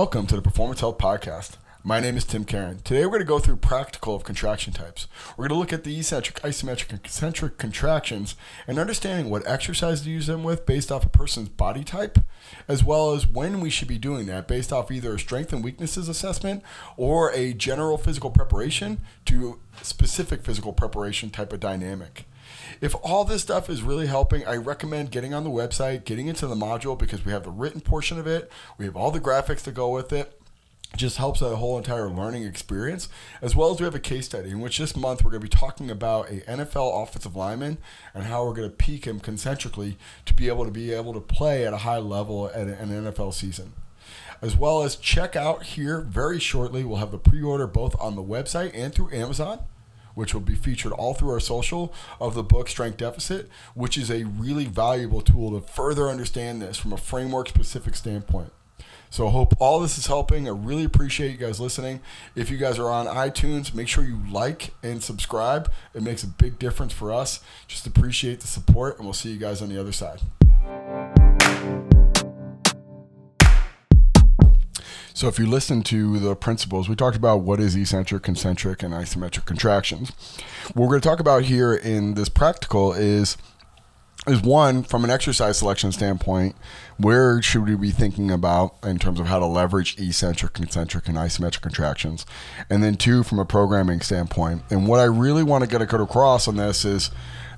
Welcome to the Performance Health Podcast. My name is Tim Caron. Today we're going to go through practical of contraction types. We're going to look at the eccentric, isometric, and concentric contractions and understanding what exercise to use them with based off a person's body type, as well as when we should be doing that based off either a strength and weaknesses assessment or a general physical preparation to specific physical preparation type of dynamic. If all this stuff is really helping, I recommend getting on the website, getting into the module because we have the written portion of it, we have all the graphics to go with it. Just helps the whole entire learning experience, as well as we have a case study in which this month we're going to be talking about a NFL offensive lineman and how we're going to peak him concentrically to be able to be able to play at a high level at an NFL season as well as check out here very shortly. We'll have the pre order both on the website and through Amazon which will be featured all through our social of the book Strength Deficit, which is a really valuable tool to further understand this from a framework specific standpoint. So I hope all this is helping. I really appreciate you guys listening. If you guys are on iTunes, make sure you like and subscribe. It makes a big difference for us. Just appreciate the support, and we'll see you guys on the other side. So if you listen to the principles, we talked about what is eccentric, concentric, and isometric contractions. What we're going to talk about here in this practical is is one from an exercise selection standpoint, where should we be thinking about in terms of how to leverage eccentric, concentric, and isometric contractions, and then two from a programming standpoint. And what I really want to get across on this is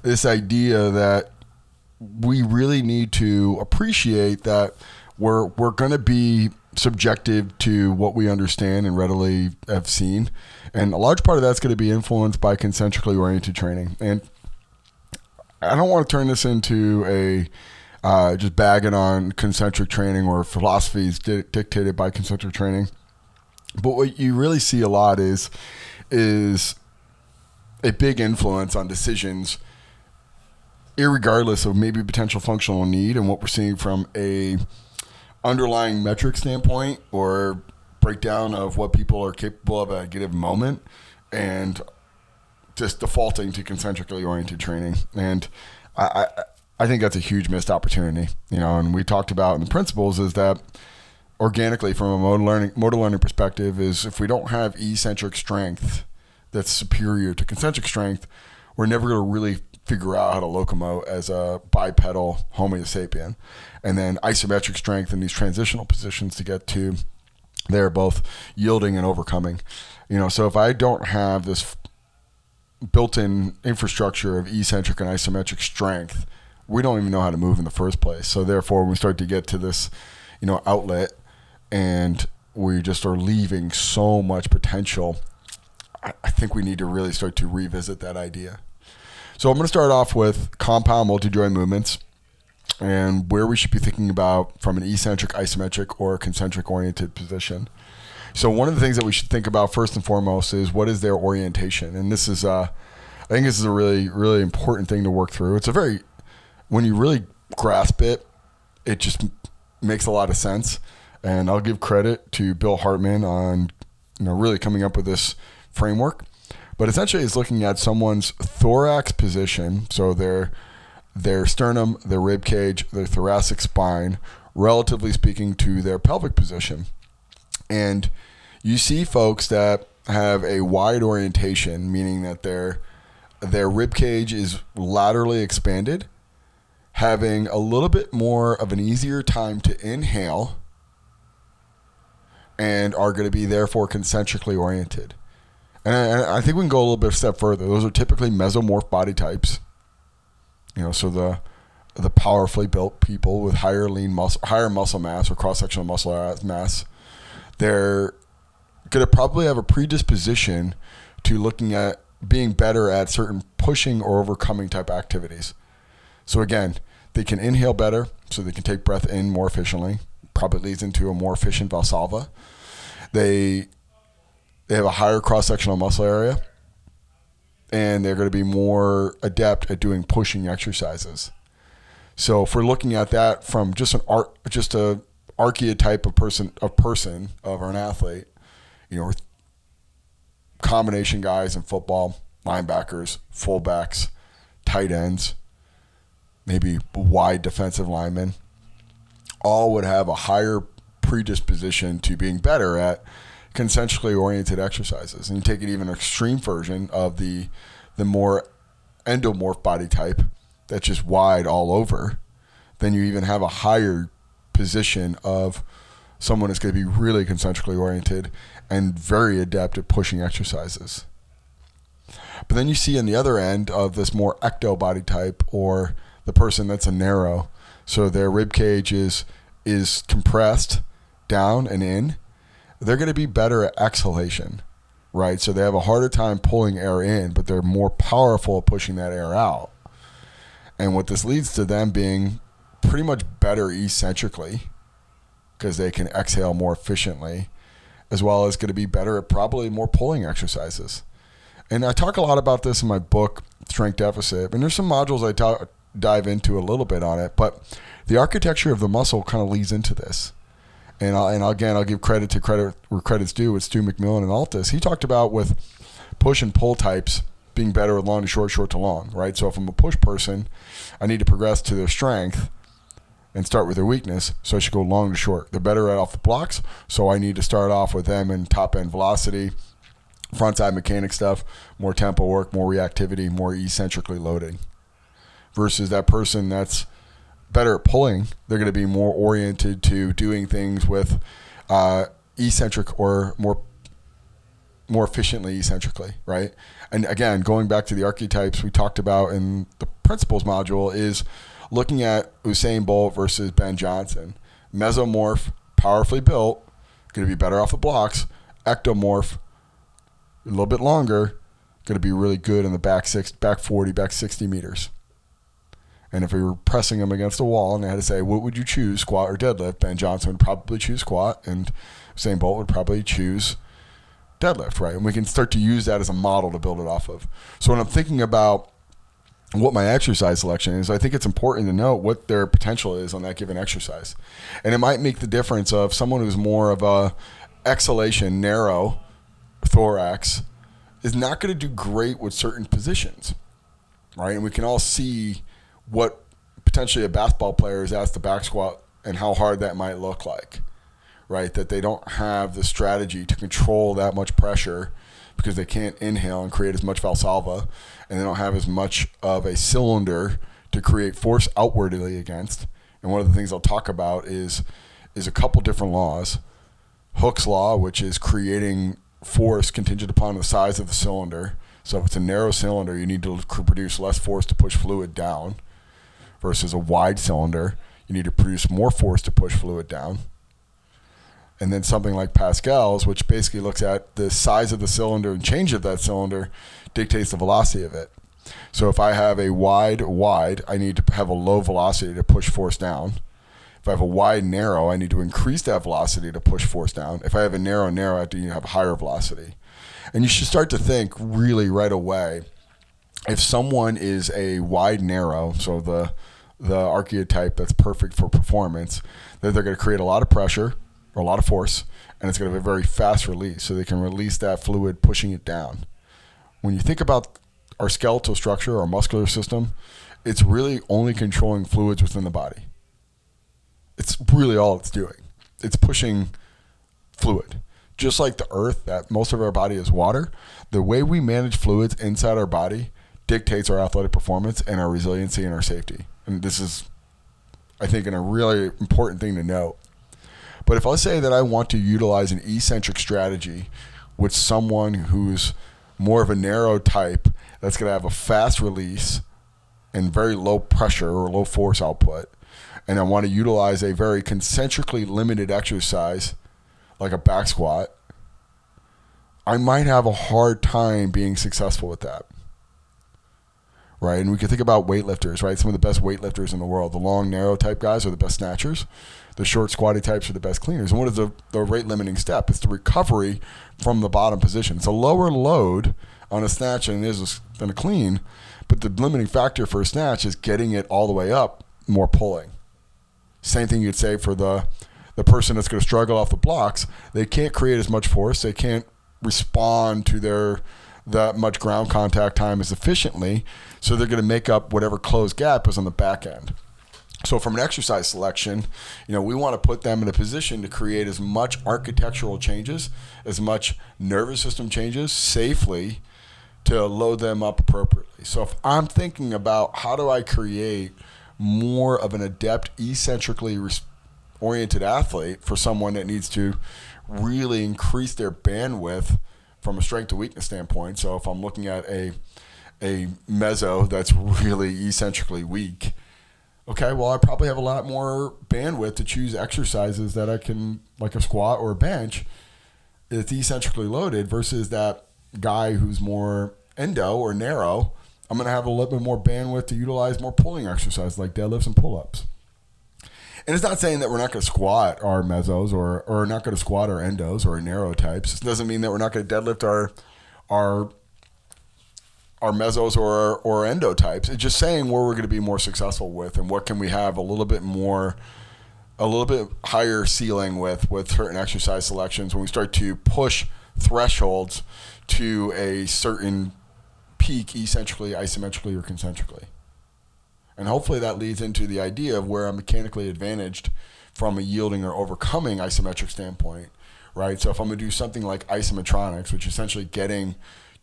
this idea that we really need to appreciate that we're we're going to be subjective to what we understand and readily have seen. And a large part of that's going to be influenced by concentrically oriented training. And I don't want to turn this into a uh, just bagging on concentric training or philosophies di- dictated by concentric training. But what you really see a lot is is a big influence on decisions, regardless of maybe potential functional need and what we're seeing from a underlying metric standpoint or breakdown of what people are capable of at a given moment and just defaulting to concentrically oriented training. And I, I, I think that's a huge missed opportunity, you know, and we talked about in the principles is that organically from a motor learning, motor learning perspective is if we don't have eccentric strength that's superior to concentric strength, we're never going to really figure out how to locomote as a bipedal Homo sapien, and then isometric strength in these transitional positions to get to they're both yielding and overcoming. You know, so if I don't have this built-in infrastructure of eccentric and isometric strength, we don't even know how to move in the first place. So therefore, when we start to get to this, you know, outlet, and we just are leaving so much potential. I, I think we need to really start to revisit that idea. So I'm going to start off with compound multi-joint movements and where we should be thinking about from an eccentric, isometric, or concentric oriented position. So one of the things that we should think about first and foremost is what is their orientation, and this is, uh, I think this is a really, really important thing to work through. It's a very, when you really grasp it, it just makes a lot of sense. And I'll give credit to Bill Hartman on, you know, really coming up with this framework. But essentially, it's looking at someone's thorax position, so their their sternum, their rib cage, their thoracic spine, relatively speaking to their pelvic position. And you see folks that have a wide orientation, meaning that their their rib cage is laterally expanded, having a little bit more of an easier time to inhale, and are going to be therefore concentrically oriented. And I, think we can go a little bit a step further. Those are typically mesomorph body types. You know, so the the powerfully built people with higher lean muscle, higher muscle mass or cross sectional muscle mass, they're going to probably have a predisposition to looking at being better at certain pushing or overcoming type activities. So again, they can inhale better, so they can take breath in more efficiently. Probably leads into a more efficient Valsalva. They they have a higher cross sectional muscle area, and they're going to be more adept at doing pushing exercises. So if we're looking at that from just an art, just a archetype of person, of person of an athlete, you know, combination guys in football, linebackers, fullbacks, tight ends, maybe wide defensive linemen, all would have a higher predisposition to being better at concentrically oriented exercises. And you take it even an extreme version of the the more endomorph body type that's just wide all over, then you even have a higher position of someone that's going to be really concentrically oriented and very adept at pushing exercises. But then you see on the other end of this more ecto body type or the person that's a narrow. So their rib cage is is compressed down and in. They're going to be better at exhalation, right? So they have a harder time pulling air in, but they're more powerful at pushing that air out. And what this leads to them being pretty much better eccentrically because they can exhale more efficiently, as well as going to be better at probably more pulling exercises. And I talk a lot about this in my book, Strength Deficit. And there's some modules I talk, dive into a little bit on it, but the architecture of the muscle kind of leads into this. And, I'll, and again, I'll give credit to credit where credit's due with Stu McMillan and ALTIS. He talked about with push and pull types being better with long to short, short to long, right? So if I'm a push person, I need to progress to their strength and start with their weakness. So I should go long to short. They're better right off the blocks. So I need to start off with them in top end velocity, front side mechanic stuff, more tempo work, more reactivity, more eccentrically loading. Versus that person that's better at pulling, they're going to be more oriented to doing things with uh, eccentric or more more efficiently eccentrically, right? And again, going back to the archetypes we talked about in the principles module is looking at Usain Bolt versus Ben Johnson. Mesomorph, powerfully built, going to be better off the blocks. Ectomorph, a little bit longer, going to be really good in the back six, back 40, back 60 meters. And if we were pressing them against a wall and they had to say, what would you choose, squat or deadlift? Ben Johnson would probably choose squat, and Usain Bolt would probably choose deadlift, right? And we can start to use that as a model to build it off of. So when I'm thinking about what my exercise selection is, I think it's important to know what their potential is on that given exercise. And it might make the difference of someone who's more of a exhalation, narrow thorax is not going to do great with certain positions, right? And we can all see what potentially a basketball player is asked to back squat and how hard that might look like, right? That they don't have the strategy to control that much pressure because they can't inhale and create as much valsalva, and they don't have as much of a cylinder to create force outwardly against. And one of the things I'll talk about is is a couple different laws. Hooke's law, which is creating force contingent upon the size of the cylinder. So if it's a narrow cylinder, you need to produce less force to push fluid down versus a wide cylinder, you need to produce more force to push fluid down and then something like Pascal's, which basically looks at the size of the cylinder and change of that cylinder, dictates the velocity of it. So if I have a wide wide, I need to have a low velocity to push force down. If I have a wide narrow, I need to increase that velocity to push force down. If I have a narrow narrow, I need to have a higher velocity. And you should start to think really right away. If someone is a wide narrow, so the the archetype that's perfect for performance, that they're going to create a lot of pressure or a lot of force, and it's going to be a very fast release. So they can release that fluid, pushing it down. When you think about our skeletal structure, our muscular system, it's really only controlling fluids within the body. It's really all it's doing. It's pushing fluid. Just like the earth, that most of our body is water, the way we manage fluids inside our body dictates our athletic performance and our resiliency and our safety. And this is, I think, a really important thing to note. But if I say that I want to utilize an eccentric strategy with someone who's more of a narrow type that's going to have a fast release and very low pressure or low force output, and I want to utilize a very concentrically limited exercise like a back squat, I might have a hard time being successful with that right? And we can think about weightlifters, right? Some of the best weightlifters in the world. The long, narrow type guys are the best snatchers. The short, squatty types are the best cleaners. And what is the, the rate limiting step? It's the recovery from the bottom position. It's a lower load on a snatch than it is than a clean, but the limiting factor for a snatch is getting it all the way up, more pulling. Same thing you'd say for the the person that's going to struggle off the blocks. They can't create as much force. They can't respond to their that much ground contact time as efficiently. So they're going to make up whatever closed gap is on the back end. So from an exercise selection, you know, we want to put them in a position to create as much architectural changes, as much nervous system changes safely to load them up appropriately. So if I'm thinking about how do I create more of an adept eccentrically oriented athlete for someone that needs to really increase their bandwidth from a strength to weakness standpoint. So if I'm looking at a a meso that's really eccentrically weak, okay, well I probably have a lot more bandwidth to choose exercises that I can like a squat or a bench. It's eccentrically loaded versus that guy who's more endo or narrow. I'm going to have a little bit more bandwidth to utilize more pulling exercises like deadlifts and pull-ups. And it's not saying that we're not going to squat our mesos or or not going to squat our endos or our narrow types. It doesn't mean that we're not going to deadlift our our our mesos or or endo types. It's just saying where we're going to be more successful with and what can we have a little bit more a little bit higher ceiling with with certain exercise selections when we start to push thresholds to a certain peak eccentrically, isometrically, or concentrically. And hopefully that leads into the idea of where I'm mechanically advantaged from a yielding or overcoming isometric standpoint, right? So if I'm going to do something like isometronics, which is essentially getting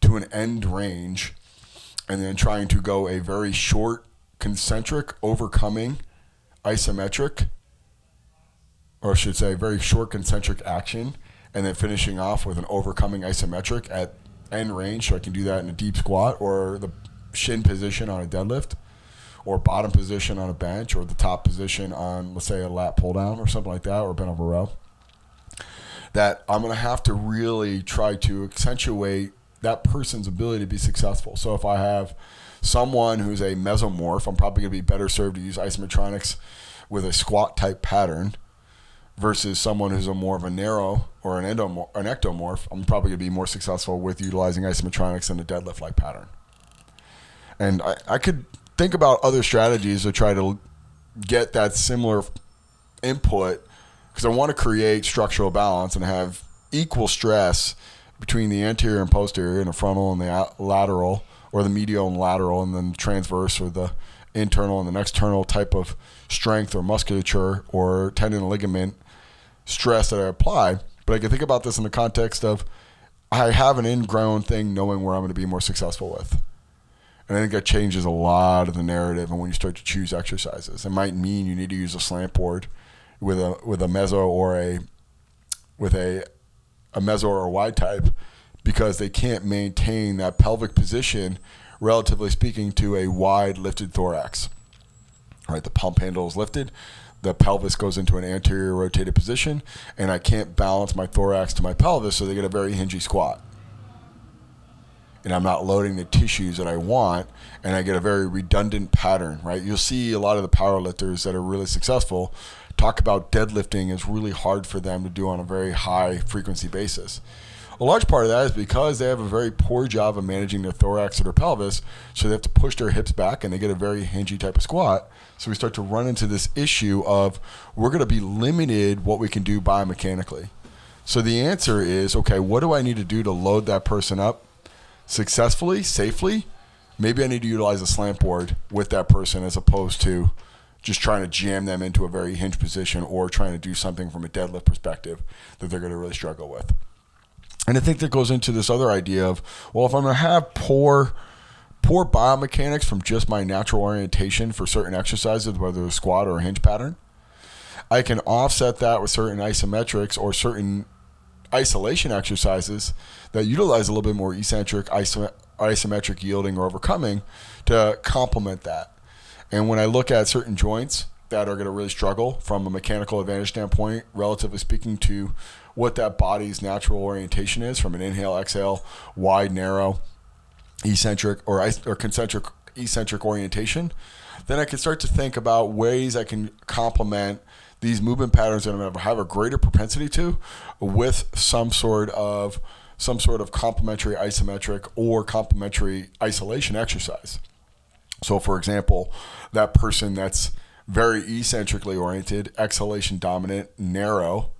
to an end range and then trying to go a very short concentric overcoming isometric, or I should say, very short concentric action, and then finishing off with an overcoming isometric at end range. So I can do that in a deep squat or the shin position on a deadlift or bottom position on a bench or the top position on, let's say, a lat pull down or something like that or bent over row, that I'm going to have to really try to accentuate that person's ability to be successful. So if I have someone who's a mesomorph, I'm probably going to be better served to use isometronics with a squat type pattern versus someone who's a more of a narrow or an endomorph, an ectomorph. I'm probably going to be more successful with utilizing isometronics in a deadlift like pattern. And I, I could think about other strategies to try to get that similar input because I want to create structural balance and have equal stress between the anterior and posterior and the frontal and the lateral or the medial and lateral and then the transverse or the internal and the external type of strength or musculature or tendon and ligament stress that I apply. But I can think about this in the context of I have an ingrown thing knowing where I'm going to be more successful with. And I think that changes a lot of the narrative. And when you start to choose exercises, it might mean you need to use a slant board with a with a meso or a with a a meso or a wide type because they can't maintain that pelvic position, relatively speaking, to a wide lifted thorax. Right, the pump handle is lifted, the pelvis goes into an anterior rotated position, and I can't balance my thorax to my pelvis, so they get a very hingy squat and I'm not loading the tissues that I want, and I get a very redundant pattern, right? You'll see a lot of the power lifters that are really successful talk about deadlifting is really hard for them to do on a very high frequency basis. A large part of that is because they have a very poor job of managing their thorax or their pelvis, so they have to push their hips back and they get a very hingy type of squat. So we start to run into this issue of we're going to be limited what we can do biomechanically. So the answer is okay, what do I need to do to load that person up successfully, safely, maybe I need to utilize a slant board with that person as opposed to just trying to jam them into a very hinge position or trying to do something from a deadlift perspective that they're going to really struggle with. And I think that goes into this other idea of, well, if I'm going to have poor poor biomechanics from just my natural orientation for certain exercises, whether it's squat or a hinge pattern, I can offset that with certain isometrics or certain isolation exercises that utilize a little bit more eccentric isom- isometric yielding or overcoming to complement that. And when I look at certain joints that are going to really struggle from a mechanical advantage standpoint, relatively speaking, to what that body's natural orientation is from an inhale, exhale, wide, narrow, eccentric, or, or concentric, eccentric orientation, then I can start to think about ways I can complement these movement patterns that I'm going to have a greater propensity to with some sort of some sort of complementary isometric or complementary isolation exercise. So, for example, that person that's very eccentrically oriented, exhalation dominant, narrow,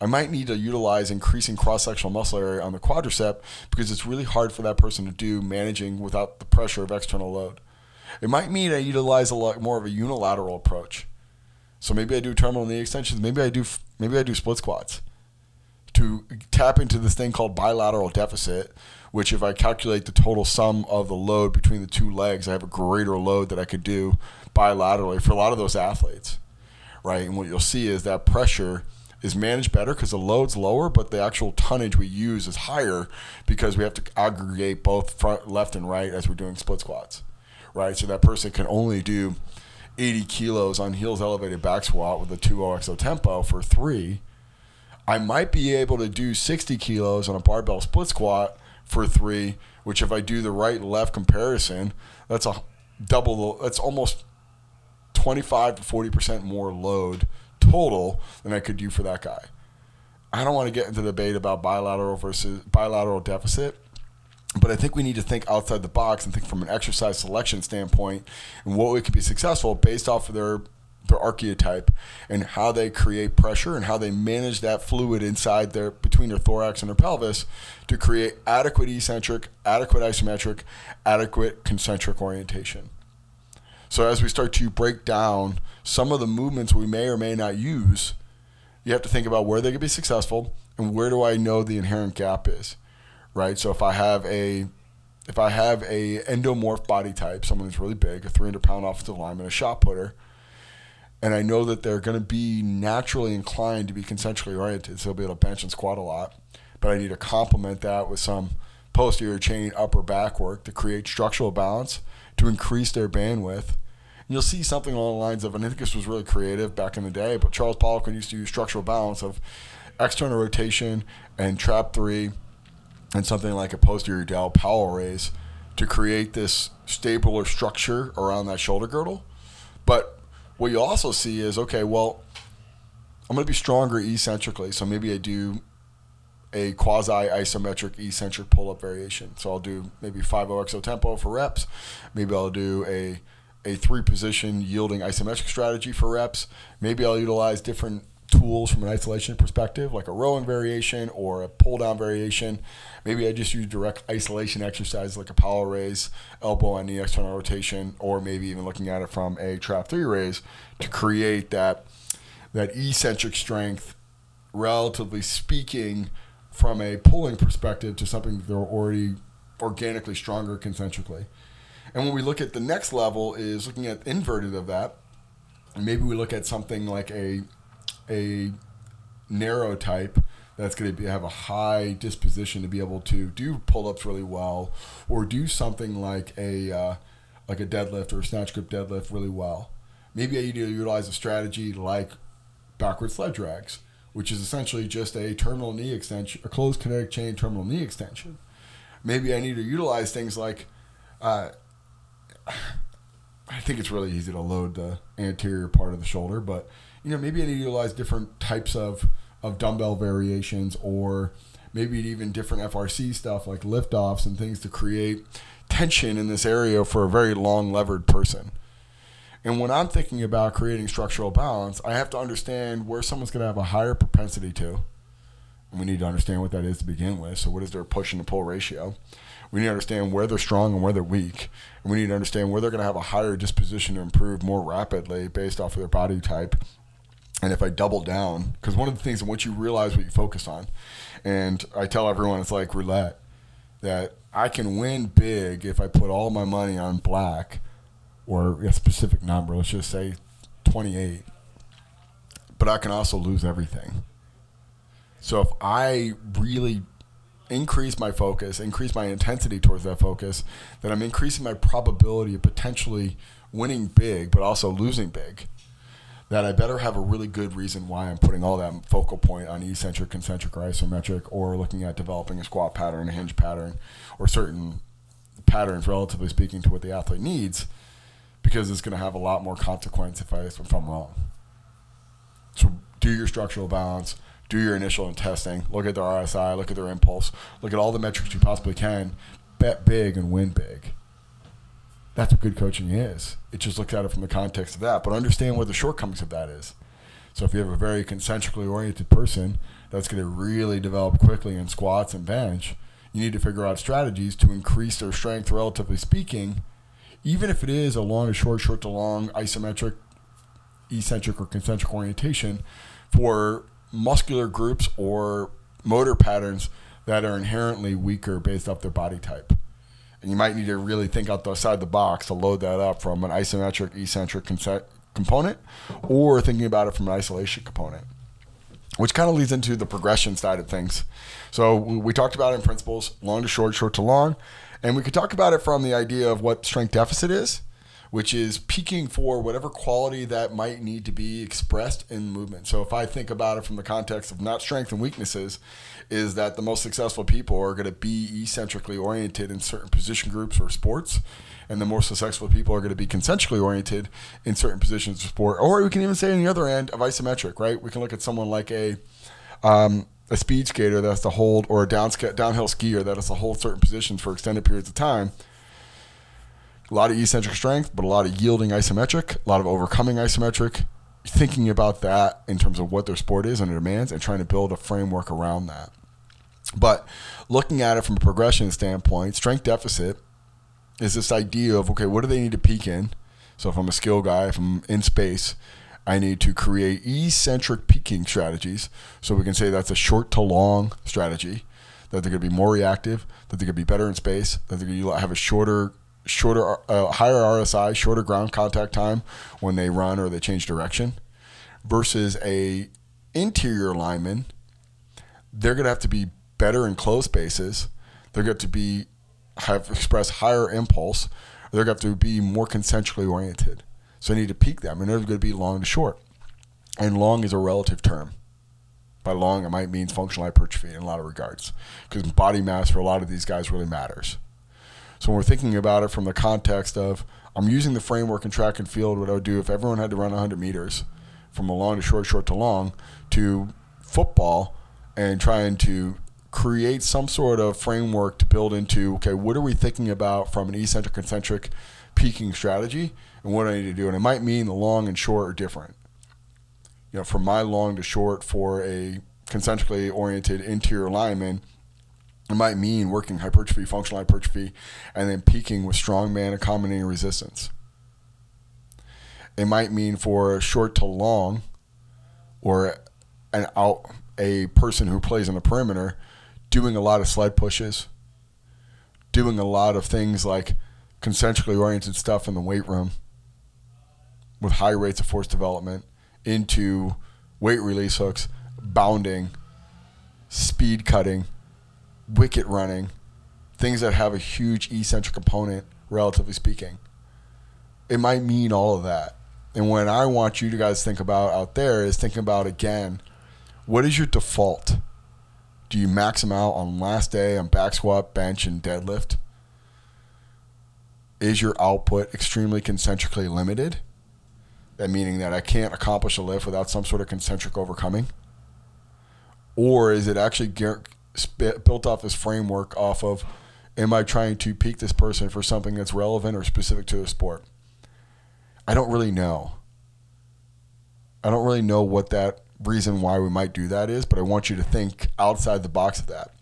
I might need to utilize increasing cross sectional muscle area on the quadricep because it's really hard for that person to do managing without the pressure of external load. It might mean I utilize a lot more of a unilateral approach So maybe I do terminal knee extensions. Maybe I do maybe I do split squats to tap into this thing called bilateral deficit, which if I calculate the total sum of the load between the two legs, I have a greater load that I could do bilaterally for a lot of those athletes, right? And what you'll see is that pressure is managed better because the load's lower, but the actual tonnage we use is higher because we have to aggregate both front, left, and right as we're doing split squats, right? So that person can only do 80 kilos on heels elevated back squat with a 2 OXO tempo for three. I might be able to do 60 kilos on a barbell split squat for three, which if I do the right left comparison, that's a double, that's almost 25 to 40% more load total than I could do for that guy. I don't want to get into the debate about bilateral versus bilateral deficit, but I think we need to think outside the box and think from an exercise selection standpoint and what we could be successful based off of their their archetype and how they create pressure and how they manage that fluid inside their between their thorax and their pelvis to create adequate eccentric, adequate isometric, adequate concentric orientation. So as we start to break down some of the movements we may or may not use, you have to think about where they could be successful and where do I know the inherent gap is, right? So if I have a if I have a endomorph body type, someone who's really big, a 300 pound offensive lineman, a shot putter, and I know that they're going to be naturally inclined to be concentrically oriented, so they'll be able to bench and squat a lot, but I need to complement that with some posterior chain upper back work to create structural balance to increase their bandwidth And you'll see something along the lines of, and I think this was really creative back in the day, but Charles Poliquin used to use structural balance of external rotation and trap three and something like a posterior delt power raise to create this stabler structure around that shoulder girdle. But what you also see is, okay, well, I'm going to be stronger eccentrically, so maybe I do a quasi isometric eccentric pull up variation. So I'll do maybe 5 OXO tempo for reps. Maybe I'll do a a three position yielding isometric strategy for reps. Maybe I'll utilize different tools from an isolation perspective, like a rowing variation or a pull down variation. Maybe I just use direct isolation exercises like a power raise, elbow and knee external rotation, or maybe even looking at it from a trap three raise to create that that eccentric strength, relatively speaking, from a pulling perspective to something they're already organically stronger concentrically. And when we look at the next level is looking at inverted of that. Maybe we look at something like a a narrow type that's going to be, have a high disposition to be able to do pull-ups really well, or do something like a uh, like a deadlift or a snatch grip deadlift really well. Maybe I need to utilize a strategy like backward sled drags, which is essentially just a terminal knee extension, a closed kinetic chain terminal knee extension. Maybe I need to utilize things like uh, think it's really easy to load the anterior part of the shoulder, but you know maybe I need to utilize different types of of dumbbell variations or maybe even different FRC stuff like liftoffs and things to create tension in this area for a very long levered person. And when I'm thinking about creating structural balance, I have to understand where someone's going to have a higher propensity to. We need to understand what that is to begin with. So, what is their push and pull ratio? We need to understand where they're strong and where they're weak. And we need to understand where they're going to have a higher disposition to improve more rapidly based off of their body type. And if I double down, because one of the things, that once you realize what you focus on, and I tell everyone it's like roulette, that I can win big if I put all my money on black or a specific number, let's just say 28. But I can also lose everything. So if I really increase my focus, increase my intensity towards that focus, then I'm increasing my probability of potentially winning big, but also losing big. That I better have a really good reason why I'm putting all that focal point on eccentric, concentric, or isometric, or looking at developing a squat pattern, a hinge pattern, or certain patterns, relatively speaking, to what the athlete needs, because it's going to have a lot more consequence if I if I'm wrong. So do your structural balance do your initial testing, look at their RSI, look at their impulse, look at all the metrics you possibly can, bet big and win big. That's what good coaching is. It just looks at it from the context of that, but understand what the shortcomings of that is. So if you have a very concentrically oriented person that's going to really develop quickly in squats and bench, you need to figure out strategies to increase their strength, relatively speaking, even if it is a long to short, short to long, isometric, eccentric or concentric orientation for muscular groups or motor patterns that are inherently weaker based off their body type. And you might need to really think outside the box to load that up from an isometric, eccentric component or thinking about it from an isolation component, which kind of leads into the progression side of things. So we talked about it in principles, long to short, short to long. And we could talk about it from the idea of what strength deficit is which is peaking for whatever quality that might need to be expressed in movement. So if I think about it from the context of not strength and weaknesses, is that the most successful people are going to be eccentrically oriented in certain position groups or sports, and the more successful people are going to be concentrically oriented in certain positions of sport. Or we can even say on the other end of isometric, right? We can look at someone like a um, a speed skater that has to hold, or a down, downhill skier that has to hold certain positions for extended periods of time a lot of eccentric strength, but a lot of yielding isometric, a lot of overcoming isometric. Thinking about that in terms of what their sport is and their demands and trying to build a framework around that. But looking at it from a progression standpoint, strength deficit is this idea of okay, what do they need to peak in? So if I'm a skill guy, if I'm in space, I need to create eccentric peaking strategies. So we can say that's a short to long strategy, that they're going to be more reactive, that they're going to be better in space, that they're going to have a shorter shorter, uh, higher RSI, shorter ground contact time when they run or they change direction, versus a interior lineman. They're going to have to be better in closed spaces. They're going to be have express higher impulse. They're going to have to be more concentrically oriented. So I need to peak them, and they're going to be long to short. And long is a relative term. By long, it might mean functional hypertrophy in a lot of regards, because body mass for a lot of these guys really matters. So when we're thinking about it from the context of I'm using the framework in track and field, what I would do if everyone had to run 100 meters from a long to short, short to long to football and trying to create some sort of framework to build into okay, what are we thinking about from an eccentric concentric peaking strategy and what I need to do? And it might mean the long and short are different. You know, from my long to short for a concentrically oriented interior lineman – it might mean working hypertrophy, functional hypertrophy, and then peaking with strongman accommodating resistance. It might mean for short to long, or an out a person who plays on the perimeter, doing a lot of sled pushes, doing a lot of things like concentrically oriented stuff in the weight room with high rates of force development into weight release hooks, bounding, speed cutting wicket running, things that have a huge eccentric component, relatively speaking. It might mean all of that. And what I want you to guys think about out there is thinking about again, what is your default? Do you max them out on last day on back squat, bench, and deadlift? Is your output extremely concentrically limited? That meaning that I can't accomplish a lift without some sort of concentric overcoming? Or is it actually built off this framework off of am I trying to peak this person for something that's relevant or specific to the sport? I don't really know. I don't really know what that reason why we might do that is, but I want you to think outside the box of that.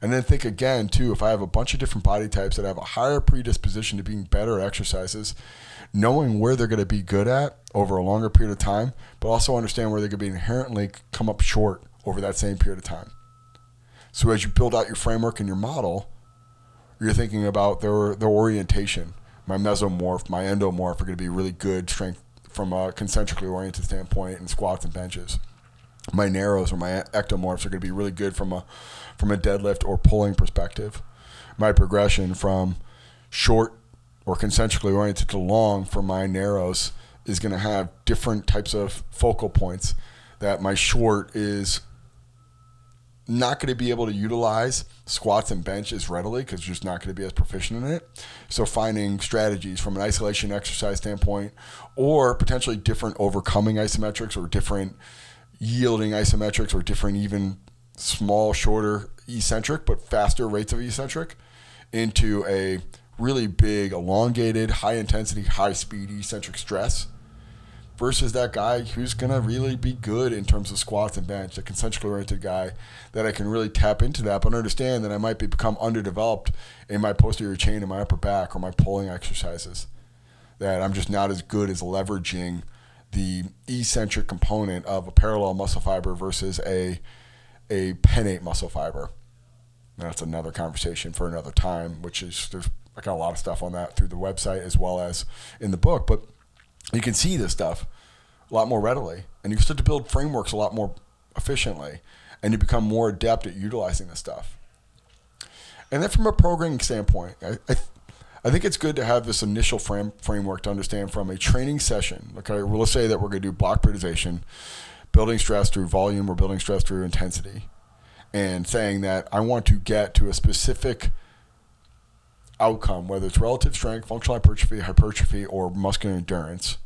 And then think again, too, if I have a bunch of different body types that have a higher predisposition to being better at exercises, knowing where they're going to be good at over a longer period of time, but also understand where going to be inherently come up short over that same period of time. So as you build out your framework and your model, you're thinking about their their orientation. My mesomorph, my endomorph are going to be really good strength from a concentrically oriented standpoint in squats and benches. My narrows or my ectomorphs are going to be really good from a from a deadlift or pulling perspective. My progression from short or concentrically oriented to long for my narrows is going to have different types of focal points. That my short is not going to be able to utilize squats and benches readily because you're just not going to be as proficient in it. So finding strategies from an isolation exercise standpoint or potentially different overcoming isometrics or different yielding isometrics or different even small, shorter eccentric but faster rates of eccentric into a really big, elongated, high intensity, high speed eccentric stress versus that guy who's gonna really be good in terms of squats and bench, a concentrically oriented guy that I can really tap into that, but understand that I might be, become underdeveloped in my posterior chain in my upper back or my pulling exercises. That I'm just not as good as leveraging the eccentric component of a parallel muscle fiber versus a a pennate muscle fiber. And that's another conversation for another time, which is there's I got a lot of stuff on that through the website as well as in the book. But you can see this stuff a lot more readily, and you start to build frameworks a lot more efficiently, and you become more adept at utilizing this stuff. And then from a programming standpoint, I, I, I think it's good to have this initial frame, framework to understand from a training session. Okay, well, let's say that we're going to do block periodization, building stress through volume or building stress through intensity, and saying that I want to get to a specific outcome, whether it's relative strength, functional hypertrophy, hypertrophy, or muscular endurance.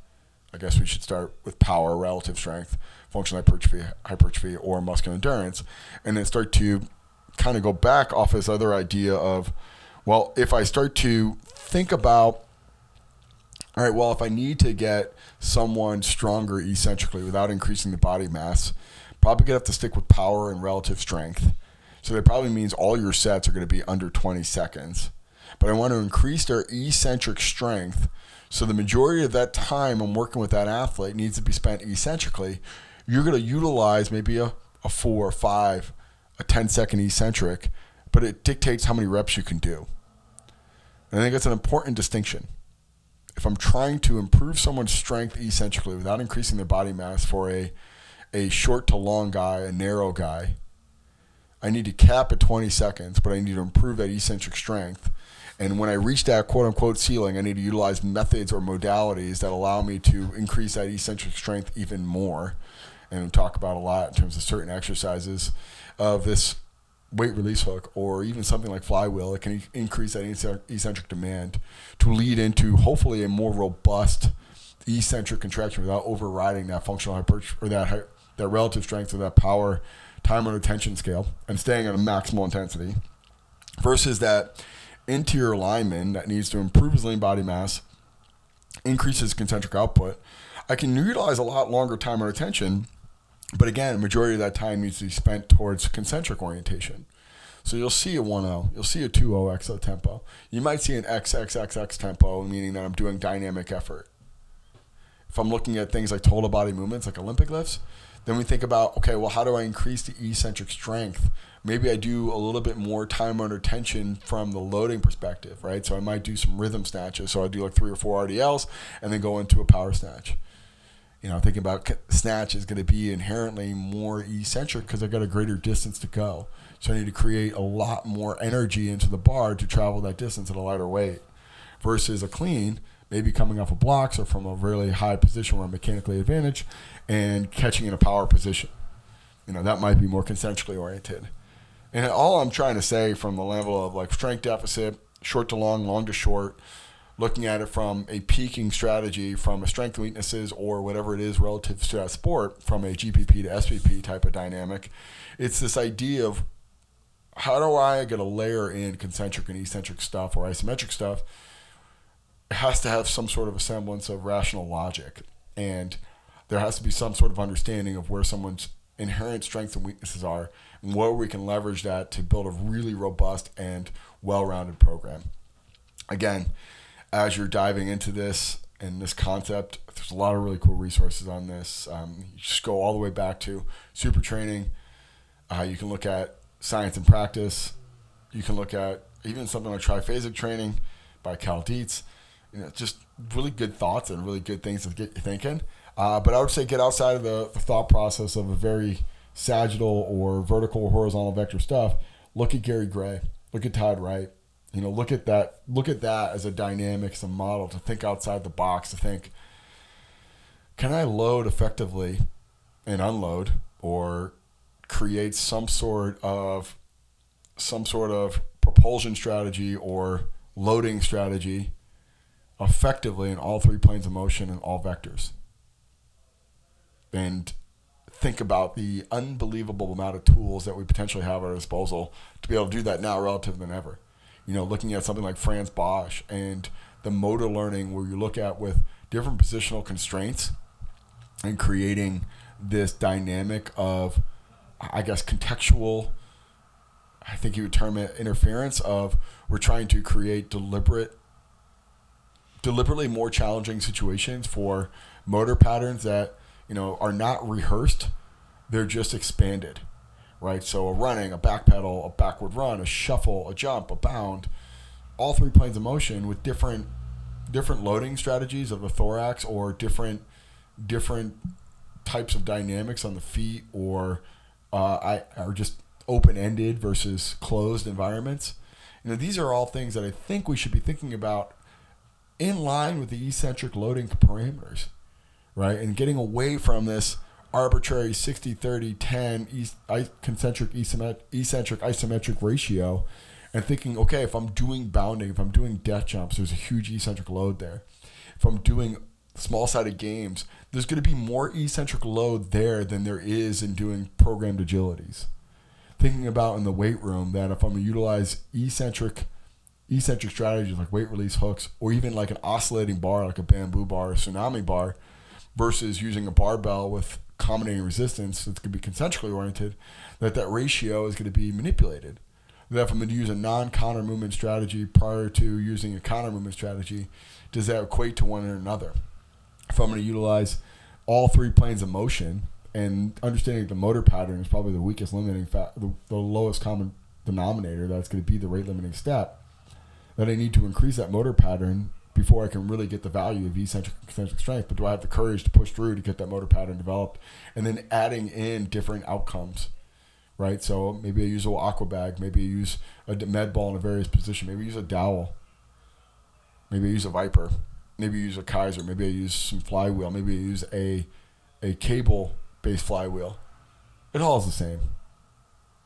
I guess we should start with power, relative strength, functional hypertrophy, hypertrophy, or muscular endurance, and then start to kind of go back off this other idea of, well, if I start to think about, all right, well, if I need to get someone stronger eccentrically without increasing the body mass, probably gonna have to stick with power and relative strength. So that probably means all your sets are to be under 20 seconds. But I want to increase their eccentric strength. So the majority of that time I'm working with that athlete needs to be spent eccentrically. You're going to utilize maybe a, a four, five, a 10 second eccentric, but it dictates how many reps you can do. And I think that's an important distinction. If I'm trying to improve someone's strength eccentrically without increasing their body mass for a, a short to long guy, a narrow guy, I need to cap at 20 seconds, but I need to improve that eccentric strength. And when I reach that quote unquote ceiling, I need to utilize methods or modalities that allow me to increase that eccentric strength even more. And we talk about a lot in terms of certain exercises of this weight release hook or even something like flywheel, it can increase that eccentric demand to lead into hopefully a more robust eccentric contraction without overriding that functional hypertrophy or that that relative strength or that power time under tension scale and staying at a maximal intensity versus that interior lineman that needs to improve his lean body mass, increase his concentric output. I can utilize a lot longer time under attention. but again, majority of that time needs to be spent towards concentric orientation. So you'll see a 1-0, you'll see a 2-0 exo tempo. You might see an XXXX tempo, meaning that I'm doing dynamic effort. If I'm looking at things like total body movements, like Olympic lifts, then we think about, okay, well, how do I increase the eccentric strength? Maybe I do a little bit more time under tension from the loading perspective, right? So I might do some rhythm snatches. So I do like three or four RDLs and then go into a power snatch you know, thinking about snatch is going to be inherently more eccentric because I've got a greater distance to go. So I need to create a lot more energy into the bar to travel that distance at a lighter weight versus a clean, maybe coming off of blocks or from a really high position where I'm mechanically advantaged and catching in a power position. You know, that might be more concentrically oriented. And all I'm trying to say from the level of like strength deficit, short to long, long to short, looking at it from a peaking strategy, from a strength weaknesses or whatever it is relative to that sport, from a GPP to SPP type of dynamic. It's this idea of how do I get a layer in concentric and eccentric stuff or isometric stuff? Has to have some sort of a semblance of rational logic. And there has to be some sort of understanding of where someone's inherent strengths and weaknesses are and where we can leverage that to build a really robust and well rounded program. Again, as you're diving into this and this concept, there's a lot of really cool resources on this. Um, you just go all the way back to super training. Uh, you can look at science and practice. You can look at even something like triphasic training by Cal Dietz. You know, just really good thoughts and really good things to get you thinking. Uh, but I would say get outside of the, the thought process of a very sagittal or vertical or horizontal vector stuff. Look at Gary Gray. Look at Todd Wright you know look at that look at that as a dynamic as a model to think outside the box to think can i load effectively and unload or create some sort of some sort of propulsion strategy or loading strategy effectively in all three planes of motion and all vectors and think about the unbelievable amount of tools that we potentially have at our disposal to be able to do that now relative than ever you know, looking at something like Frans Bosch and the motor learning where you look at with different positional constraints and creating this dynamic of, I guess, contextual. I think you would term it interference of we're trying to create deliberate deliberately more challenging situations for motor patterns that you know are not rehearsed; they're just expanded, right? So a running, a back pedal, a backward run, a shuffle, a jump, a bound, all three planes of motion with different different loading strategies of the thorax or different different types of dynamics on the feet or uh, I are just open ended versus closed environments. You know, these are all things that I think we should be thinking about in line with the eccentric loading parameters, right? And getting away from this arbitrary 60 30 10 concentric eccentric isometric ratio and thinking, okay, if I'm doing bounding, if I'm doing depth jumps, there's a huge eccentric load there. If I'm doing small sided games, there's going to be more eccentric load there than there is in doing programmed agilities. Thinking about in the weight room that if I'm going to utilize eccentric eccentric strategies like weight release hooks or even like an oscillating bar like a bamboo bar or tsunami bar versus using a barbell with accommodating resistance that's going to be concentrically oriented that that ratio is going to be manipulated. That if i'm going to use a non-counter movement strategy prior to using a counter movement strategy does that equate to one or another? If i'm going to utilize all three planes of motion and understanding the motor pattern is probably the weakest limiting fact the, the lowest common denominator that's going to be the rate limiting step that I need to increase that motor pattern before I can really get the value of eccentric strength. But do I have the courage to push through to get that motor pattern developed? And then adding in different outcomes, right? So maybe I use a aqua bag, maybe I use a med ball in a various position, maybe I use a dowel, maybe I use a viper, maybe I use a Kaiser, maybe I use some flywheel, maybe I use a a cable based flywheel. It all is the same.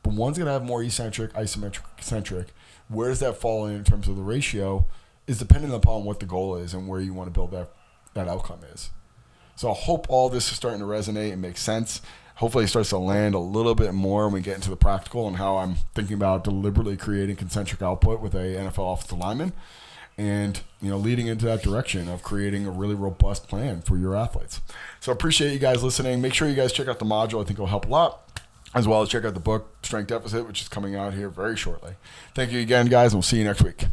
But one's gonna have more eccentric, isometric, eccentric where does that fall in in terms of the ratio is dependent upon what the goal is and where you want to build that that outcome is. So I hope all this is starting to resonate and make sense. Hopefully, it starts to land a little bit more when we get into the practical and how I'm thinking about deliberately creating concentric output with a NFL offensive lineman, and you know, leading into that direction of creating a really robust plan for your athletes. So I appreciate you guys listening. Make sure you guys check out the module. I think it'll help a lot as well as check out the book Strength Deficit, which is coming out here very shortly. Thank you again, guys, and we'll see you next week.